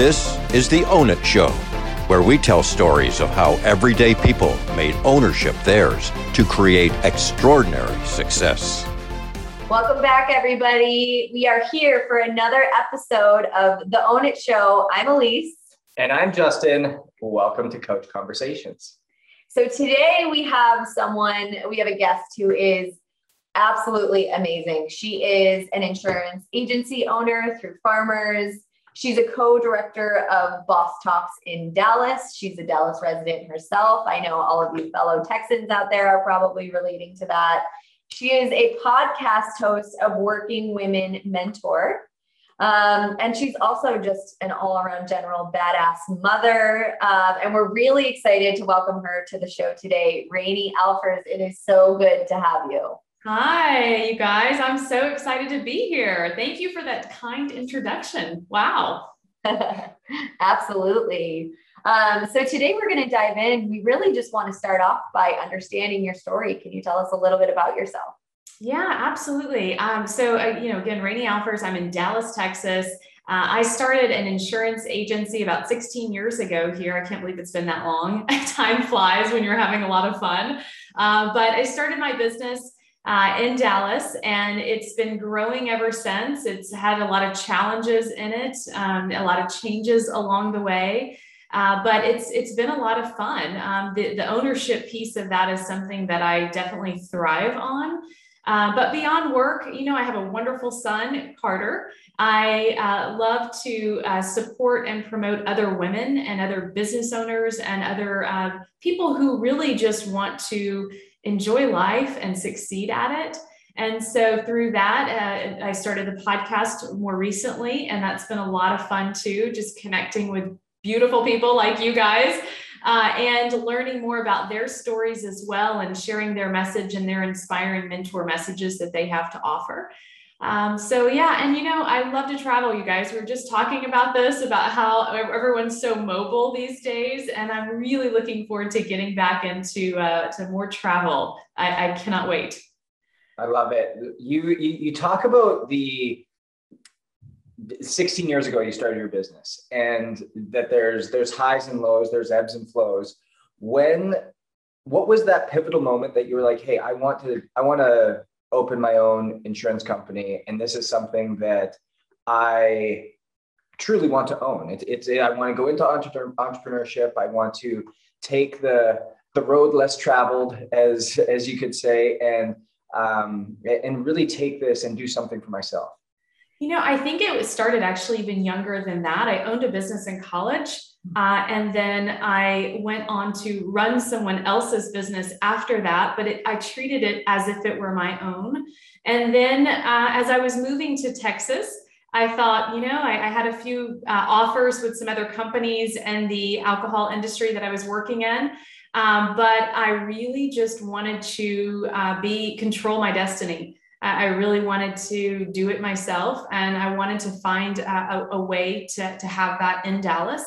This is the Own It Show, where we tell stories of how everyday people made ownership theirs to create extraordinary success. Welcome back, everybody. We are here for another episode of the Own It Show. I'm Alyse. And I'm Justin. Welcome to Coach Conversations. So today we have someone, we have a guest who is absolutely amazing. She is an insurance agency owner through Farmers. She's a co-director of Boss Talks in Dallas. She's a Dallas resident herself. I know all of you fellow Texans out there are probably relating to that. She is a podcast host of Working Women Mentor. Um, and she's also just an all around general badass mother. Um, and we're really excited to welcome her to the show today. Rani Alfers, it is so good to have you. Hi, you guys. I'm so excited to be here. Thank you for that kind introduction. Wow. Absolutely. Um, so today we're going to dive in. We really just want to start off by understanding your story. Can you tell us a little bit about yourself? Yeah, absolutely. Um, so, uh, you know, again, Rani Alfers, I'm in Dallas, Texas. Uh, I started an insurance agency about 16 years ago here. I can't believe it's been that long. Time flies when you're having a lot of fun. Uh, but I started my business uh, in Dallas, and it's been growing ever since. It's had a lot of challenges in it, um, a lot of changes along the way. Uh, but it's it's been a lot of fun. Um, the, the ownership piece of that is something that I definitely thrive on. Uh, but beyond work, you know, I have a wonderful son, Carter. I uh, love to uh, support and promote other women and other business owners and other uh, people who really just want to enjoy life and succeed at it. And so through that, uh, I started the podcast more recently, and that's been a lot of fun too, just connecting with beautiful people like you guys uh, and learning more about their stories as well and sharing their message and their inspiring mentor messages that they have to offer. Um, so yeah, and you know, I love to travel, you guys. We are just talking about this, about how everyone's so mobile these days, and I'm really looking forward to getting back into uh, to more travel. I, I cannot wait. I love it. You, you you talk about the 16 years ago you started your business and that there's there's highs and lows there's ebbs and flows when what was that pivotal moment that you were like hey i want to i want to open my own insurance company and this is something that i truly want to own. It, it's i want to go into entrepreneurship. I want to take the the road less traveled as as you could say and um, and really take this and do something for myself you know, I think it started actually even younger than that. I owned a business in college. Uh, and then I went on to run someone else's business after that, but it, I treated it as if it were my own. And then uh, as I was moving to Texas, I thought, you know, I, I had a few uh, offers with some other companies and the alcohol industry that I was working in. Um, but I really just wanted to uh, be control my destiny. I really wanted to do it myself and I wanted to find a, a, way to, to have that in Dallas.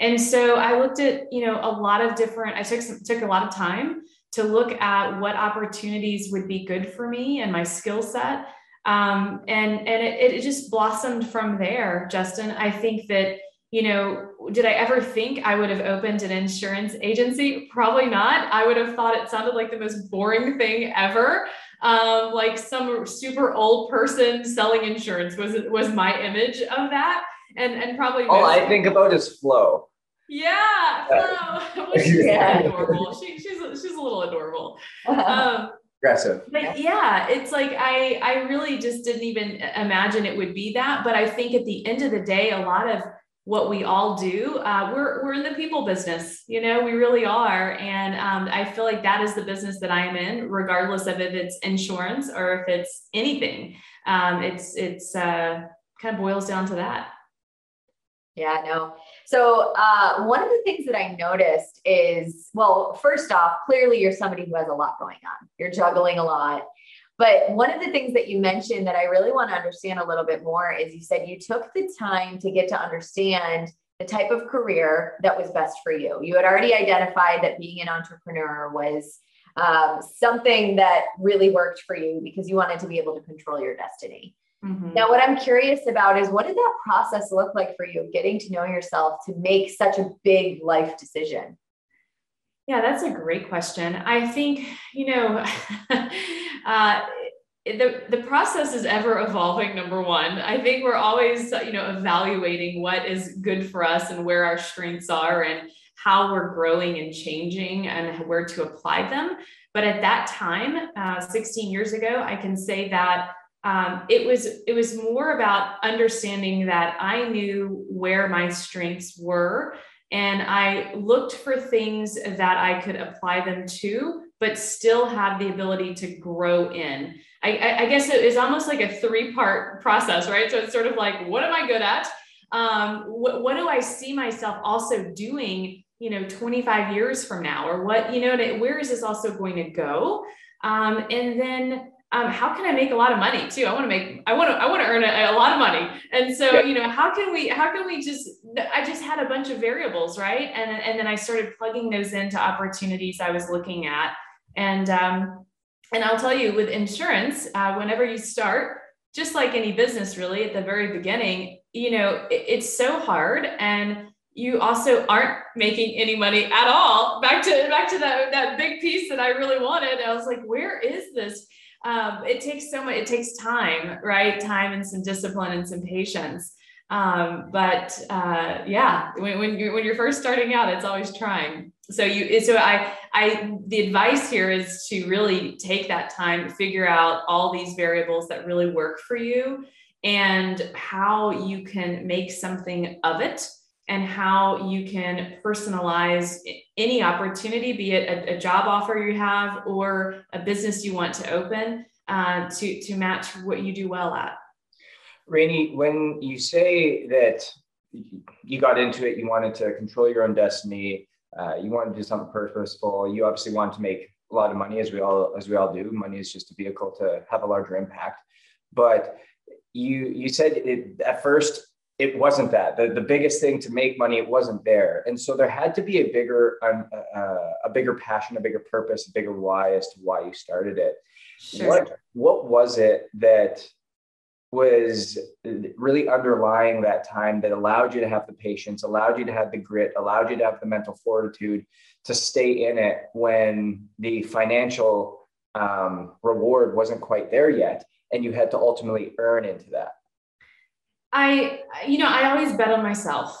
And so I looked at, you know, a lot of different, I took, some, took a lot of time to look at what opportunities would be good for me and my skill set. Um, and and it, it just blossomed from there, Justin. I think that, you know, did I ever think I would have opened an insurance agency? Probably not. I would have thought it sounded like the most boring thing ever um, like some super old person selling insurance was was my image of that, and and probably all I think about is Flo. Yeah, Flo. well, she's yeah. adorable. She, she's she's a little adorable. Um, Aggressive. But yeah, it's like I I really just didn't even imagine it would be that. But I think at the end of the day, a lot of what we all do. Uh, we're, we're in the people business, you know, we really are. And um, I feel like that is the business that I am in, regardless of if it's insurance or if it's anything. Um, it's, it's uh, kind of boils down to that. Yeah, no. So uh, one of the things that I noticed is, well, first off, clearly you're somebody who has a lot going on. You're juggling a lot. But one of the things that you mentioned that I really want to understand a little bit more is you said you took the time to get to understand the type of career that was best for you. You had already identified that being an entrepreneur was um, something that really worked for you because you wanted to be able to control your destiny. Mm-hmm. Now, what I'm curious about is what did that process look like for you, getting to know yourself to make such a big life decision? Yeah, that's a great question. I think, you know, uh, the, the process is ever evolving number one. I think we're always you know evaluating what is good for us and where our strengths are and how we're growing and changing and where to apply them. But at that time uh, 16 years ago i can say that um, it was it was more about understanding that i knew where my strengths were and i looked for things that i could apply them to but still have the ability to grow in i, I guess it is almost like a three part process right so it's sort of like what am i good at um, what, what do i see myself also doing you know 25 years from now or what you know where is this also going to go um, and then um, how can I make a lot of money too? I want to make, I want to, I want to earn a, a lot of money. And so, yeah. you know, how can we, how can we just, I just had a bunch of variables, right? And, and then I started plugging those into opportunities I was looking at. And, um, and I'll tell you with insurance, uh, whenever you start, just like any business really at the very beginning, you know, it, it's so hard. And you also aren't making any money at all. Back to, back to that, that big piece that I really wanted. I was like, where is this? um, it takes so much, it takes time, right? Time and some discipline and some patience. Um, but uh, yeah, when, when you're when you're first starting out, it's always trying. So you so I I the advice here is to really take that time, figure out all these variables that really work for you and how you can make something of it and how you can personalize any opportunity, be it a, a job offer you have or a business you want to open, uh, to, to match what you do well at. Rani, when you say that you got into it, you wanted to control your own destiny, uh, you wanted to do something purposeful, you obviously want to make a lot of money, as we all as we all do. Money is just a vehicle to have a larger impact. But you you said it, at first it wasn't that the, the biggest thing to make money it wasn't there and so there had to be a bigger um, uh, a bigger passion a bigger purpose a bigger why as to why you started it sure. what what was it that was really underlying that time that allowed you to have the patience allowed you to have the grit allowed you to have the mental fortitude to stay in it when the financial um, reward wasn't quite there yet and you had to ultimately earn into that I, you know, I always bet on myself.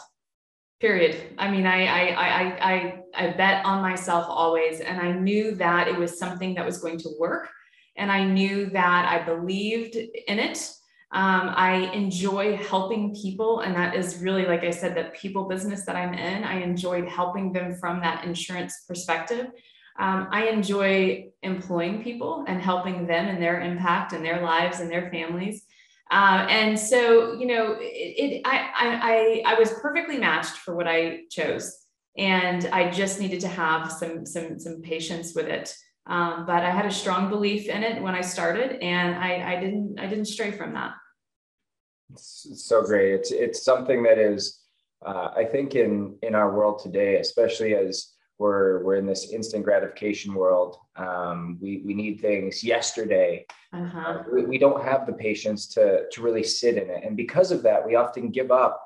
Period. I mean, I, I, I, I, I bet on myself always, and I knew that it was something that was going to work, and I knew that I believed in it. Um, I enjoy helping people, and that is really, like I said, that people business that I'm in. I enjoyed helping them from that insurance perspective. Um, I enjoy employing people and helping them and their impact and their lives and their families. Uh, and so, you know, it, it I, I, I was perfectly matched for what I chose, and I just needed to have some, some, some patience with it. Um, but I had a strong belief in it when I started, and I, I didn't, I didn't stray from that. It's so great. It's, it's something that is, uh, I think, in in our world today, especially as we're we're in this instant gratification world. Um, we we need things yesterday. Uh-huh. Uh, we, we don't have the patience to to really sit in it, and because of that, we often give up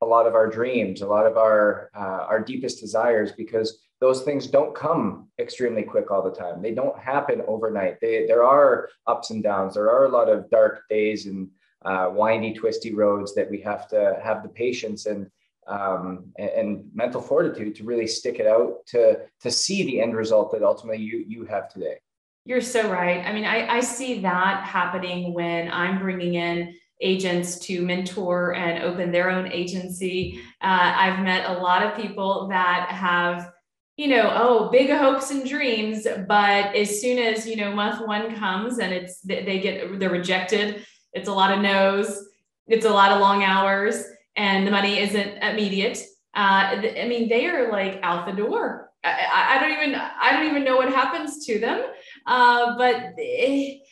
a lot of our dreams, a lot of our uh, our deepest desires, because those things don't come extremely quick all the time. They don't happen overnight. They, there are ups and downs. There are a lot of dark days and uh, windy, twisty roads that we have to have the patience and um, and, and, mental fortitude to really stick it out to to see the end result that ultimately you you have today. You're so right. I mean, I, I see that happening when I'm bringing in agents to mentor and open their own agency. Uh, I've met a lot of people that have you know, oh, big hopes and dreams, but as soon as you know month one comes and it's they get they're rejected, it's a lot of no's, it's a lot of long hours, and the money isn't immediate. Uh, I mean, they are like out the door. I, I, don't even I don't even know what happens to them. Uh, but it,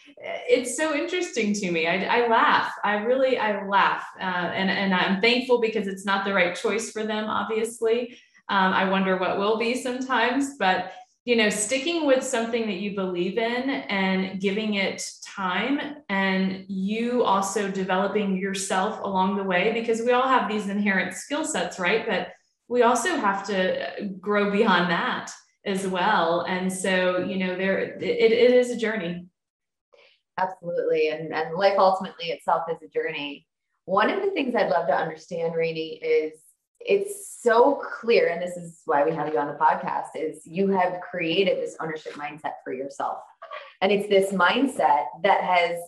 it's so interesting to me. I, I laugh. I really I laugh, uh, and and I'm thankful because it's not the right choice for them. Obviously, um, I wonder what will be sometimes, but you know, sticking with something that you believe in and giving it time and you also developing yourself along the way because we all have these inherent skill sets, right? But we also have to grow beyond that as well. And so, you know, there it, it is a journey. Absolutely. And, and life ultimately itself is a journey. One of the things I'd love to understand, Rani, is it's so clear, and this is why we have you on the podcast, is you have created this ownership mindset for yourself. And it's this mindset that has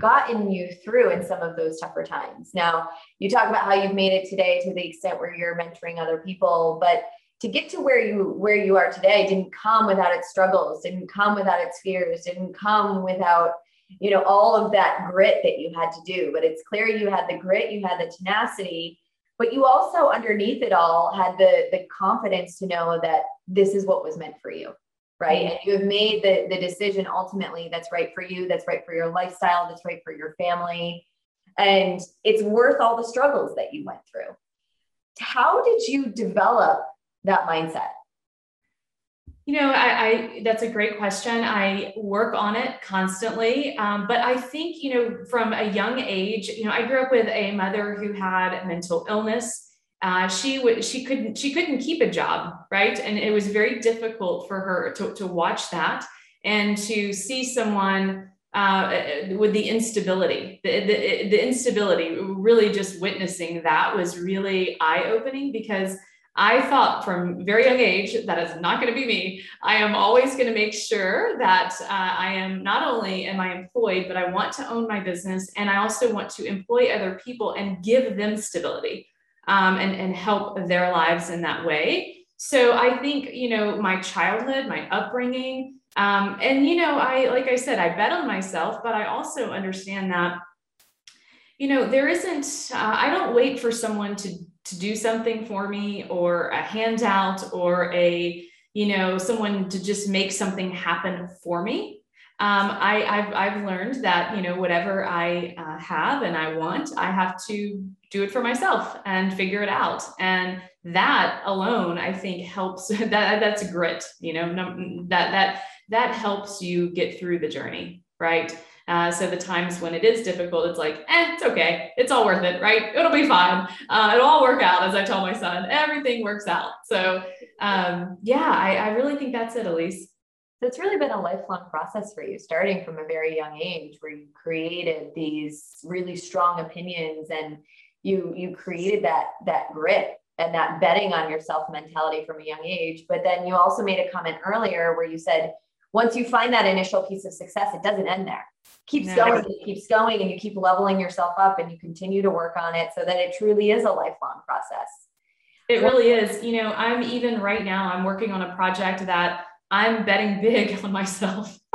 gotten you through in some of those tougher times. Now, you talk about how you've made it today to the extent where you're mentoring other people, but to get to where you where you are today didn't come without its struggles, didn't come without its fears, didn't come without you know all of that grit that you had to do. But it's clear you had the grit, you had the tenacity, but you also underneath it all had the the confidence to know that this is what was meant for you right? Mm-hmm. and you have made the the decision ultimately that's right for you that's right for your lifestyle that's right for your family. And it's worth all the struggles that you went through. How did you develop that mindset you know, I, I, that's a great question. I work on it constantly, um, but I think you know from a young age, you know, I grew up with a mother who had mental illness. Uh, she would she couldn't she couldn't keep a job, right? And it was very difficult for her to to watch that and to see someone uh, with the instability, the, the the instability. Really, just witnessing that was really eye opening because I thought from very young age that is not going to be me. I am always going to make sure that uh, I am not only am I employed, but I want to own my business, and I also want to employ other people and give them stability um, and and help their lives in that way. So I think you know my childhood, my upbringing, um, and you know I like I said I bet on myself, but I also understand that you know there isn't. Uh, I don't wait for someone to to do something for me or a handout or a you know someone to just make something happen for me um, I, have I've learned that you know whatever I uh, have and I want, I have to do it for myself and figure it out. And that alone, I think, helps. that that's grit. You know, that that that helps you get through the journey, right? Uh, so the times when it is difficult, it's like, eh, it's okay. It's all worth it, right? It'll be fine. Uh, it'll all work out, as I tell my son. Everything works out. So um, yeah, I, I really think that's it, Alyse. So it's really been a lifelong process for you, starting from a very young age, where you created these really strong opinions and you you created that that grit and that betting on yourself mentality from a young age. But then you also made a comment earlier where you said once you find that initial piece of success, it doesn't end there. It keeps no. going, it keeps going, and you keep leveling yourself up and you continue to work on it so that it truly is a lifelong process. It really is. You know, I'm even right now, I'm working on a project that I'm betting big on myself.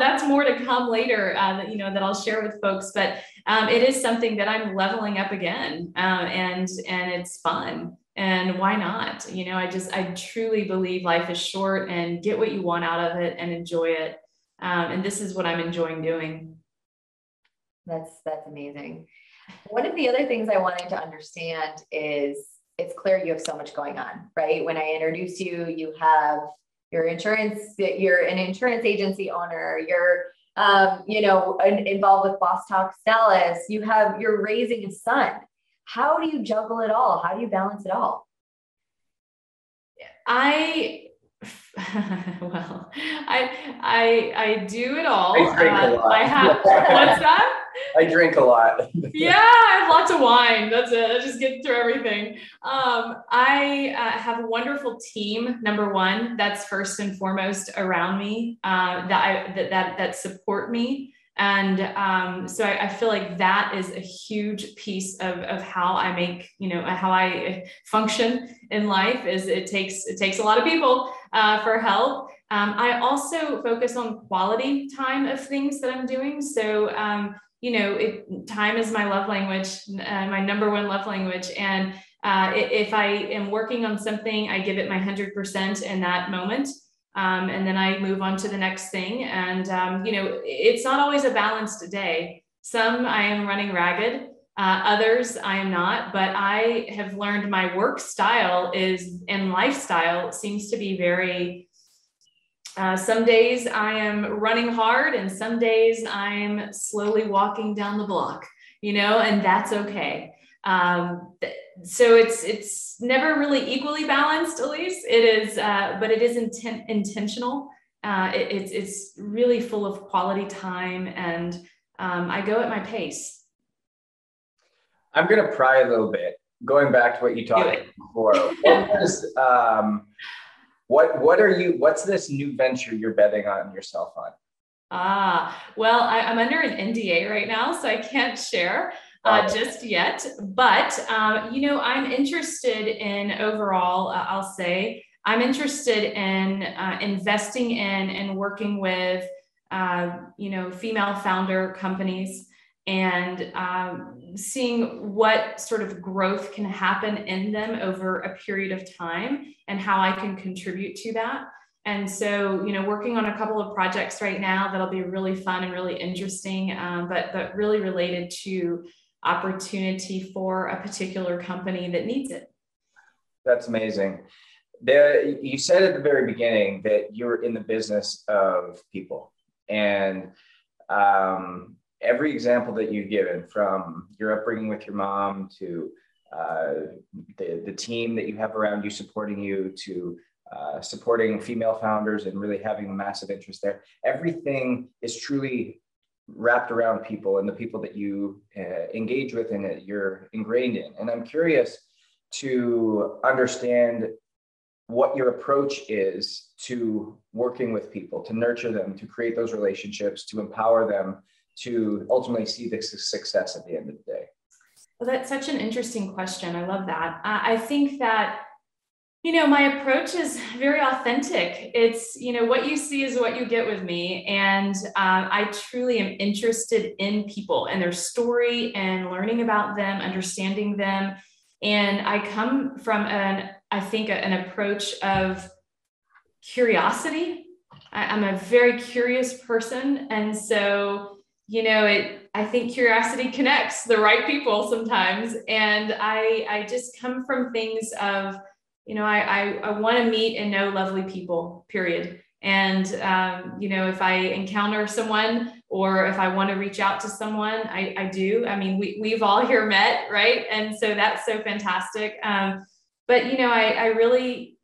that's more to come later, uh, that, you know, that I'll share with folks. But um, it is something that I'm leveling up again, um, and and it's fun and why not? You know i just i truly believe life is short and get what you want out of it and enjoy it. Um, and this is what i'm enjoying doing. That's that's amazing. One of the other things i wanted to understand is it's clear you have so much going on right? When i introduce you you have your insurance you're an insurance agency owner you're um, you know involved with boss talk dallas you have you're raising a son how do you juggle it all? How do you balance it all? I well, I I I do it all. I drink uh, a lot. I have what's that? I drink a lot. yeah, I have lots of wine. That's it. I just get through everything. Um, I uh, have a wonderful team. Number one, that's first and foremost around me. Uh, that I that that that support me. And um, so I, I, feel like that is a huge piece of, of how I make, you know, how I function in life is it takes, it takes a lot of people uh, for help. Um, I also focus on quality time of things that I'm doing. So, um, you know, it, time is my love language, uh, my number one love language. And uh, if I am working on something, I give it my 100% in that moment um, and then I move on to the next thing. And um, you know, it's not always a balanced day. Some I am running ragged, Uh, others I am not, but I have learned my work style is and lifestyle seems to be very. Uh, some days I am running hard, and some days I'm slowly walking down the block. You know, and that's okay. Um, th- so it's it's never really equally balanced, Alyse. It is, uh, but it is inten- intentional. Uh, it, it's it's really full of quality time, and um, I go at my pace. I'm going to pry a little bit, going back to what you talked about before. What, was, um, what what are you? What's this new venture you're betting on yourself on? Ah, well, I, I'm under an NDA right now, so I can't share uh, just yet. But, um, you know, I'm interested in overall, uh, I'll say, I'm interested in uh, investing in and working with, uh, you know, female founder companies and um, seeing what sort of growth can happen in them over a period of time and how I can contribute to that. And so, you know, working on a couple of projects right now that'll be really fun and really interesting, um, but but really related to opportunity for a particular company that needs it. That's amazing. There, you said at the very beginning that you're in the business of people, and um, every example that you've given, from your upbringing with your mom to uh, the the team that you have around you supporting you to uh, supporting female founders and really having a massive interest there. Everything is truly wrapped around people and the people that you uh, engage with and that you're ingrained in. And I'm curious to understand what your approach is to working with people, to nurture them, to create those relationships, to empower them, to ultimately see the success at the end of the day. Well, that's such an interesting question. I love that. I think that you know, my approach is very authentic. It's, you know, what you see is what you get with me. And uh, I truly am interested in people and their story and learning about them, understanding them. And I come from an, I think, an approach of curiosity. I, I'm a very curious person. And so, you know, it, I think curiosity connects the right people sometimes. And I, I just come from things of, you know, I, I, I want to meet and know lovely people, period. And, um, you know, if I encounter someone or if I want to reach out to someone, I, I do. I mean, we, we've all here met, right? And so that's so fantastic. Um, but, you know, I, I really,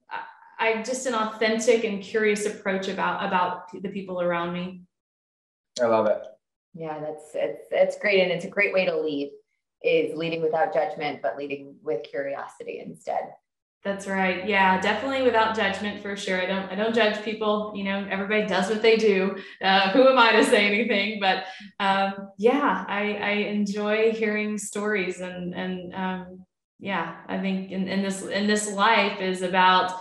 I just an authentic and curious approach about, about the people around me. I love it. Yeah, that's, it's, it's great. And it's a great way to lead is leading without judgment, but leading with curiosity instead. That's right. Yeah, definitely without judgment for sure. I don't I don't judge people. You know, everybody does what they do. Uh, who am I to say anything? But um, yeah, I, I enjoy hearing stories and and um, yeah, I think in, in this in this life is about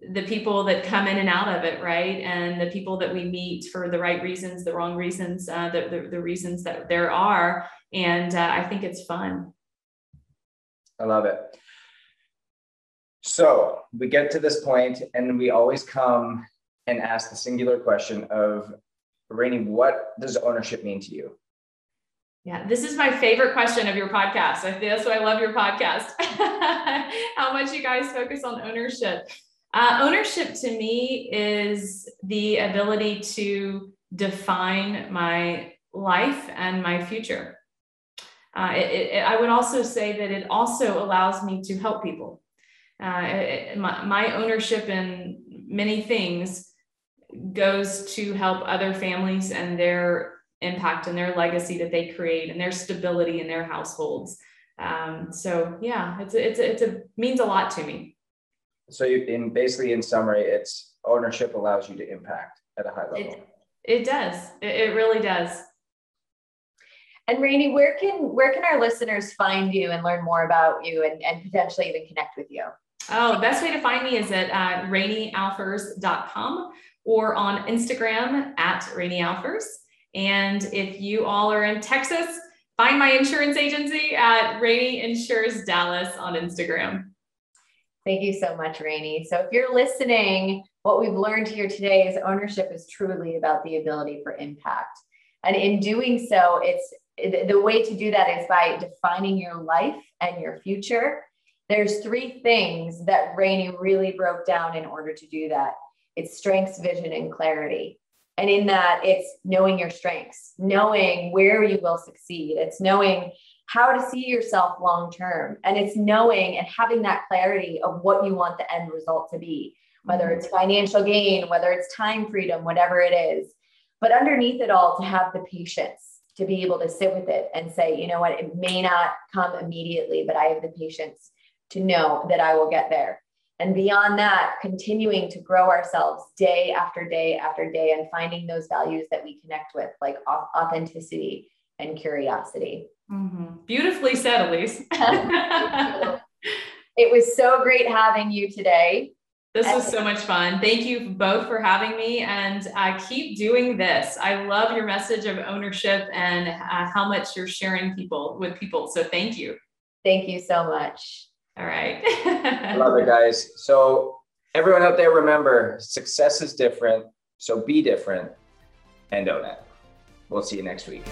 the people that come in and out of it, right? And the people that we meet for the right reasons, the wrong reasons, uh, the, the, the reasons that there are. And uh, I think it's fun. I love it. So we get to this point, and we always come and ask the singular question of Rani, what does ownership mean to you? Yeah, this is my favorite question of your podcast. That's why I love your podcast. How much you guys focus on ownership. Uh, ownership to me is the ability to define my life and my future. Uh, it, it, I would also say that it also allows me to help people uh, my, my ownership in many things goes to help other families and their impact and their legacy that they create and their stability in their households. Um, so yeah, it's a, it's a, it's a means a lot to me. So you, in basically in summary, it's ownership allows you to impact at a high level. It, it does. It, it really does. And Rani, where can where can our listeners find you and learn more about you and, and potentially even connect with you? Oh, best way to find me is at uh, ranialfers.com or on Instagram at ranialfers. And if you all are in Texas, find my insurance agency at Rani Insures Dallas on Instagram. Thank you so much, Rani. So if you're listening, what we've learned here today is ownership is truly about the ability for impact. And in doing so, it's the way to do that is by defining your life and your future. There's three things that Rani really broke down in order to do that. It's strengths, vision, and clarity. And in that, it's knowing your strengths, knowing where you will succeed. It's knowing how to see yourself long term. And it's knowing and having that clarity of what you want the end result to be, whether it's financial gain, whether it's time freedom, whatever it is. But underneath it all, to have the patience to be able to sit with it and say, you know what, it may not come immediately, but I have the patience to know that I will get there. And beyond that, continuing to grow ourselves day after day after day and finding those values that we connect with, like authenticity and curiosity. Mm-hmm. Beautifully said, Alyse. it was so great having you today. This was so much fun. Thank you both for having me and uh, keep doing this. I love your message of ownership and uh, how much you're sharing people with people. So thank you. Thank you so much. All right. love it, guys. So everyone out there, remember success is different. So be different and own it. We'll see you next week.